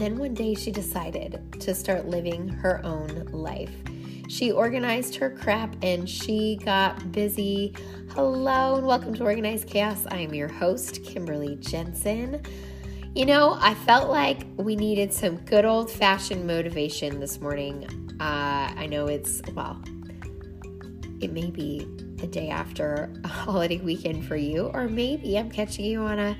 then one day she decided to start living her own life. She organized her crap and she got busy. Hello and welcome to Organized Chaos. I am your host, Kimberly Jensen. You know, I felt like we needed some good old fashioned motivation this morning. Uh, I know it's, well, it may be the day after a holiday weekend for you, or maybe I'm catching you on a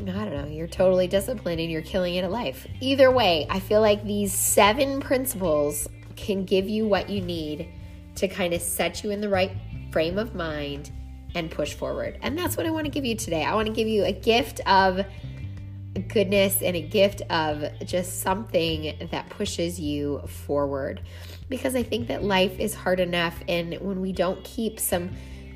I don't know, you're totally disciplined and you're killing it at life. Either way, I feel like these seven principles can give you what you need to kind of set you in the right frame of mind and push forward. And that's what I want to give you today. I want to give you a gift of goodness and a gift of just something that pushes you forward because I think that life is hard enough and when we don't keep some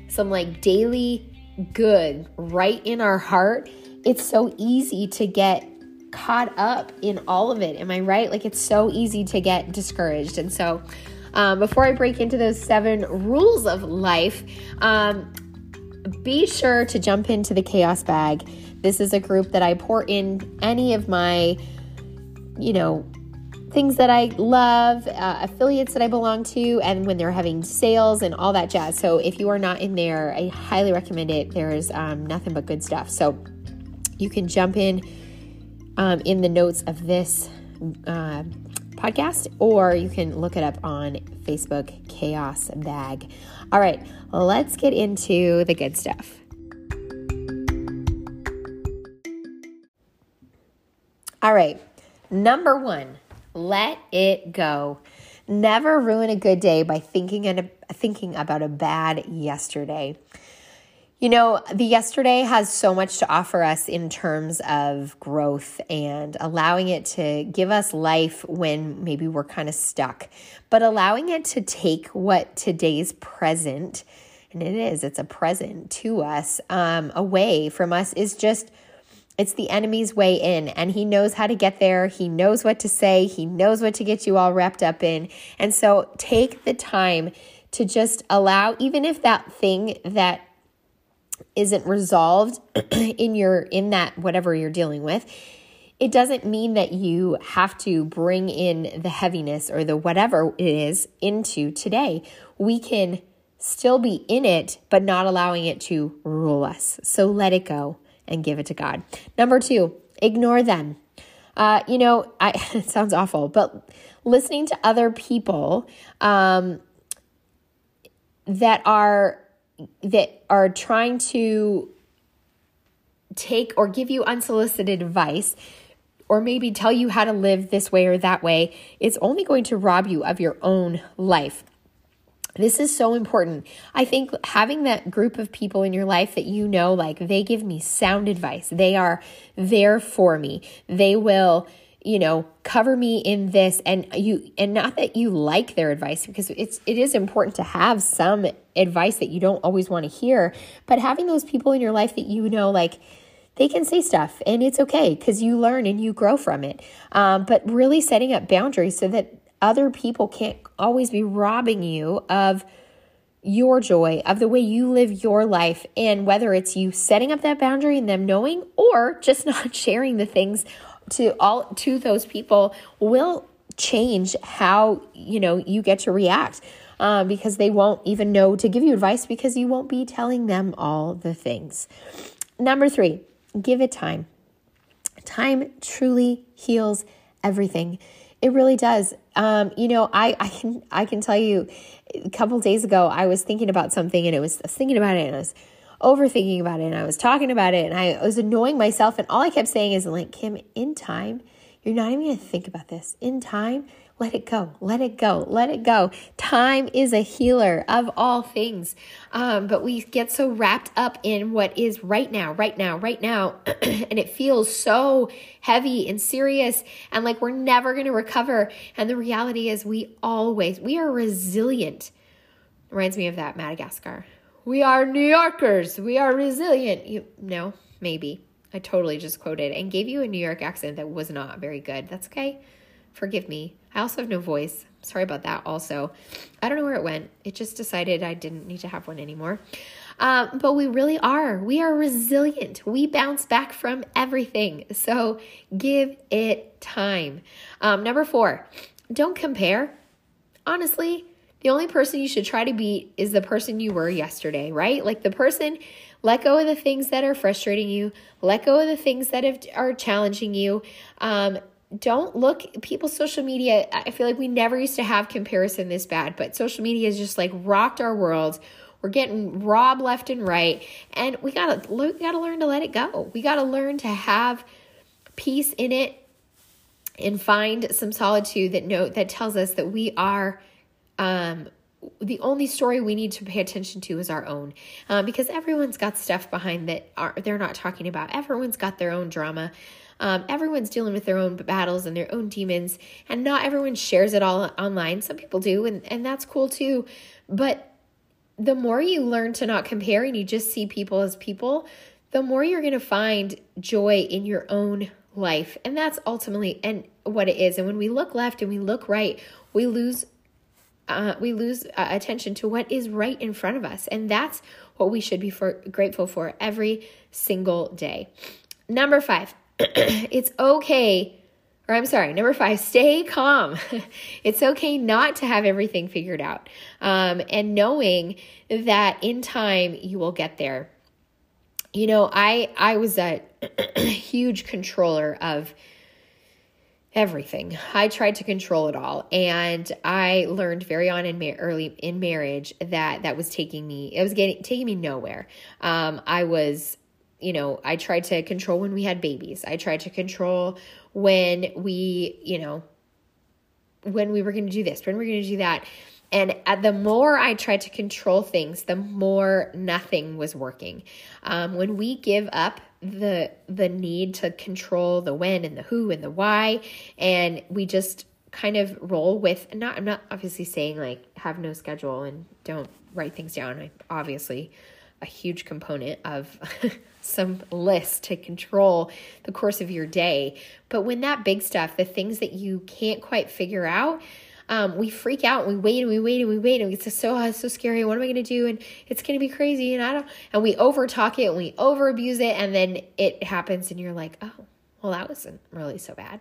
some like daily good right in our heart, it's so easy to get caught up in all of it. Am I right? Like it's so easy to get discouraged. And so um, before I break into those seven rules of life, um, be sure to jump into the chaos bag this is a group that I pour in any of my, you know, things that I love, uh, affiliates that I belong to, and when they're having sales and all that jazz. So if you are not in there, I highly recommend it. There's um, nothing but good stuff. So you can jump in um, in the notes of this uh, podcast, or you can look it up on Facebook, Chaos Bag. All right, let's get into the good stuff. All right. Number one, let it go. Never ruin a good day by thinking and thinking about a bad yesterday. You know, the yesterday has so much to offer us in terms of growth and allowing it to give us life when maybe we're kind of stuck, but allowing it to take what today's present, and it is, it's a present to us, um, away from us is just it's the enemy's way in, and he knows how to get there. He knows what to say. He knows what to get you all wrapped up in. And so take the time to just allow, even if that thing that isn't resolved in your in that whatever you're dealing with it doesn't mean that you have to bring in the heaviness or the whatever it is into today we can still be in it but not allowing it to rule us so let it go and give it to God. Number two, ignore them. Uh, you know, I, it sounds awful, but listening to other people um, that are that are trying to take or give you unsolicited advice or maybe tell you how to live this way or that way, it's only going to rob you of your own life. This is so important. I think having that group of people in your life that you know, like they give me sound advice, they are there for me, they will you know cover me in this and you and not that you like their advice because it's it is important to have some advice that you don't always want to hear but having those people in your life that you know like they can say stuff and it's okay because you learn and you grow from it. Um, but really setting up boundaries so that other people can't always be robbing you of your joy, of the way you live your life, and whether it's you setting up that boundary and them knowing, or just not sharing the things to all to those people will change how you know you get to react um, because they won't even know to give you advice because you won't be telling them all the things. Number three, give it time. Time truly heals everything. It really does. Um, you know, I, I can I can tell you a couple days ago I was thinking about something and it was thinking about it and I was overthinking about it and I was talking about it and I was annoying myself and all I kept saying is like Kim, in time, you're not even gonna think about this. In time, let it go. Let it go. Let it go. Time is a healer of all things. Um, but we get so wrapped up in what is right now, right now, right now. and it feels so heavy and serious and like we're never going to recover. And the reality is, we always, we are resilient. Reminds me of that Madagascar. We are New Yorkers. We are resilient. You no, maybe. I totally just quoted and gave you a New York accent that was not very good. That's okay. Forgive me. I also have no voice. Sorry about that, also. I don't know where it went. It just decided I didn't need to have one anymore. Um, but we really are. We are resilient. We bounce back from everything. So give it time. Um, number four, don't compare. Honestly, the only person you should try to beat is the person you were yesterday, right? Like the person, let go of the things that are frustrating you, let go of the things that have, are challenging you. Um, don't look people's social media. I feel like we never used to have comparison this bad, but social media has just like rocked our world. We're getting robbed left and right, and we gotta we gotta learn to let it go. We gotta learn to have peace in it and find some solitude that note that tells us that we are um, the only story we need to pay attention to is our own um, because everyone's got stuff behind that are, they're not talking about. Everyone's got their own drama. Um, everyone's dealing with their own battles and their own demons and not everyone shares it all online. Some people do and, and that's cool too. But the more you learn to not compare and you just see people as people the more you're going to find joy in your own life. And that's ultimately and what it is. And when we look left and we look right we lose uh, we lose uh, attention to what is right in front of us. And that's what we should be for, grateful for every single day. Number five, it's okay. Or I'm sorry, number five, stay calm. it's okay not to have everything figured out. Um, and knowing that in time you will get there. You know, I I was a huge controller of everything. I tried to control it all, and I learned very on in ma- early in marriage that that was taking me. It was getting taking me nowhere. Um, I was, you know, I tried to control when we had babies. I tried to control when we, you know, when we were going to do this, when we were going to do that. And the more I tried to control things, the more nothing was working. Um, when we give up the the need to control the when and the who and the why and we just kind of roll with not I'm not obviously saying like have no schedule and don't write things down. I obviously a huge component of some list to control the course of your day. But when that big stuff, the things that you can't quite figure out, um, we freak out and we wait and we wait and we wait and it's so oh, so scary. What am I going to do? And it's going to be crazy. And I don't. And we over talk it and we over abuse it, and then it happens, and you're like, oh, well, that wasn't really so bad.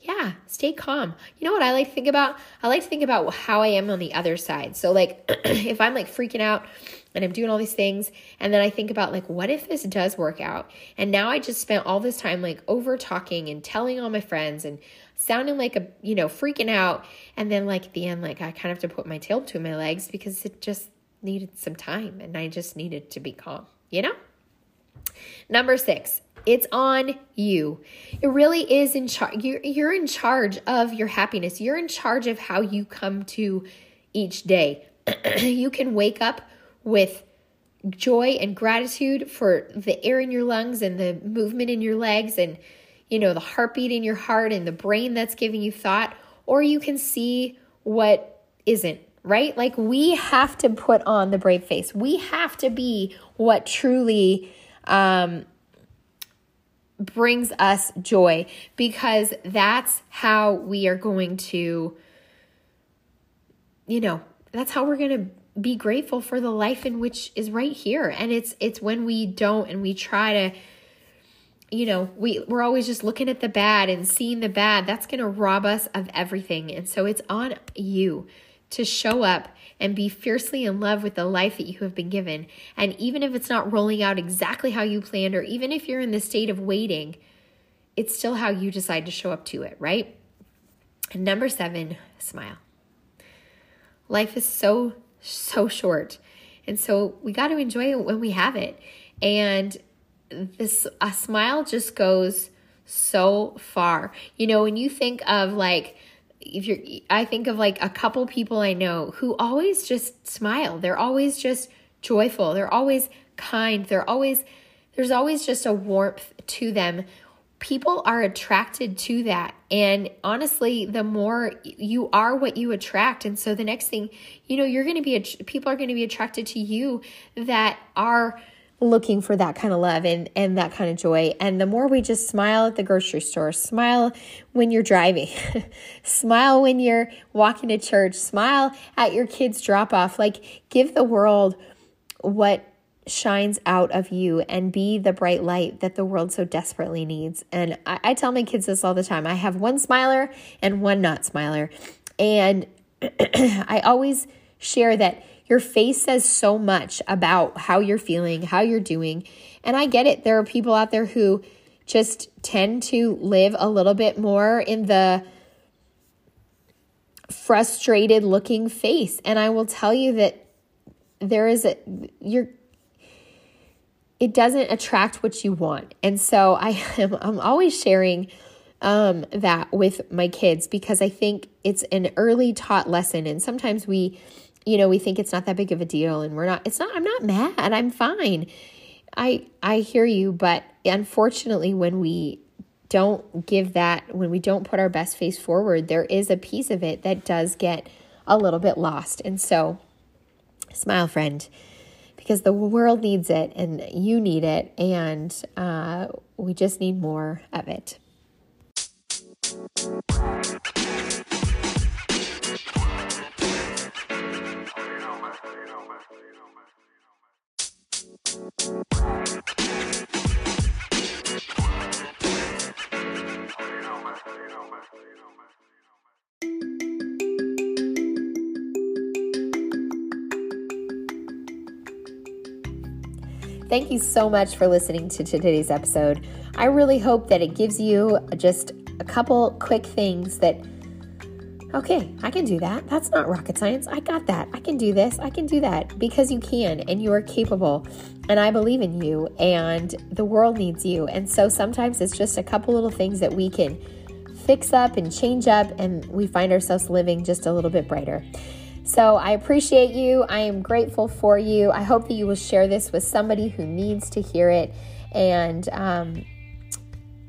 Yeah, stay calm. You know what I like to think about? I like to think about how I am on the other side. So, like, if I'm like freaking out and I'm doing all these things, and then I think about, like, what if this does work out? And now I just spent all this time, like, over talking and telling all my friends and sounding like a, you know, freaking out. And then, like, at the end, like, I kind of have to put my tail between my legs because it just needed some time and I just needed to be calm, you know? Number six, it's on you. It really is in charge. You're, you're in charge of your happiness. You're in charge of how you come to each day. you can wake up with joy and gratitude for the air in your lungs and the movement in your legs and you know the heartbeat in your heart and the brain that's giving you thought or you can see what isn't right like we have to put on the brave face we have to be what truly um brings us joy because that's how we are going to, you know, that's how we're going to be grateful for the life in which is right here. And it's it's when we don't and we try to you know, we we're always just looking at the bad and seeing the bad. That's going to rob us of everything. And so it's on you to show up and be fiercely in love with the life that you have been given. And even if it's not rolling out exactly how you planned, or even if you're in the state of waiting, it's still how you decide to show up to it, right? And number seven, smile. Life is so, so short. And so we got to enjoy it when we have it. And this, a smile just goes so far. You know, when you think of like, if you're I think of like a couple people I know who always just smile. They're always just joyful. They're always kind. They're always there's always just a warmth to them. People are attracted to that. And honestly, the more you are what you attract. And so the next thing, you know, you're going to be people are going to be attracted to you that are looking for that kind of love and, and that kind of joy. And the more we just smile at the grocery store, smile when you're driving, smile when you're walking to church, smile at your kids' drop off, like give the world what shines out of you and be the bright light that the world so desperately needs. And I, I tell my kids this all the time I have one smiler and one not smiler. And I always share that your face says so much about how you're feeling, how you're doing. And I get it. There are people out there who just tend to live a little bit more in the frustrated looking face. And I will tell you that there is a, you're, it doesn't attract what you want. And so I am, I'm always sharing um, that with my kids because I think it's an early taught lesson. And sometimes we, you know, we think it's not that big of a deal and we're not, it's not, I'm not mad. I'm fine. I, I hear you, but unfortunately, when we don't give that, when we don't put our best face forward, there is a piece of it that does get a little bit lost. And so, smile, friend, because the world needs it and you need it, and uh, we just need more of it. Thank you so much for listening to today's episode. I really hope that it gives you just a couple quick things that, okay, I can do that. That's not rocket science. I got that. I can do this. I can do that because you can and you are capable. And I believe in you and the world needs you. And so sometimes it's just a couple little things that we can fix up and change up, and we find ourselves living just a little bit brighter. So I appreciate you. I am grateful for you. I hope that you will share this with somebody who needs to hear it. And um,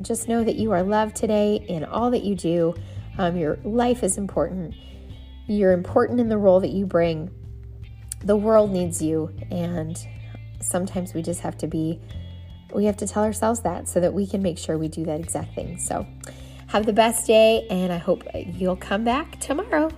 just know that you are loved today in all that you do. Um, your life is important. You're important in the role that you bring. The world needs you. And sometimes we just have to be, we have to tell ourselves that so that we can make sure we do that exact thing. So have the best day, and I hope you'll come back tomorrow.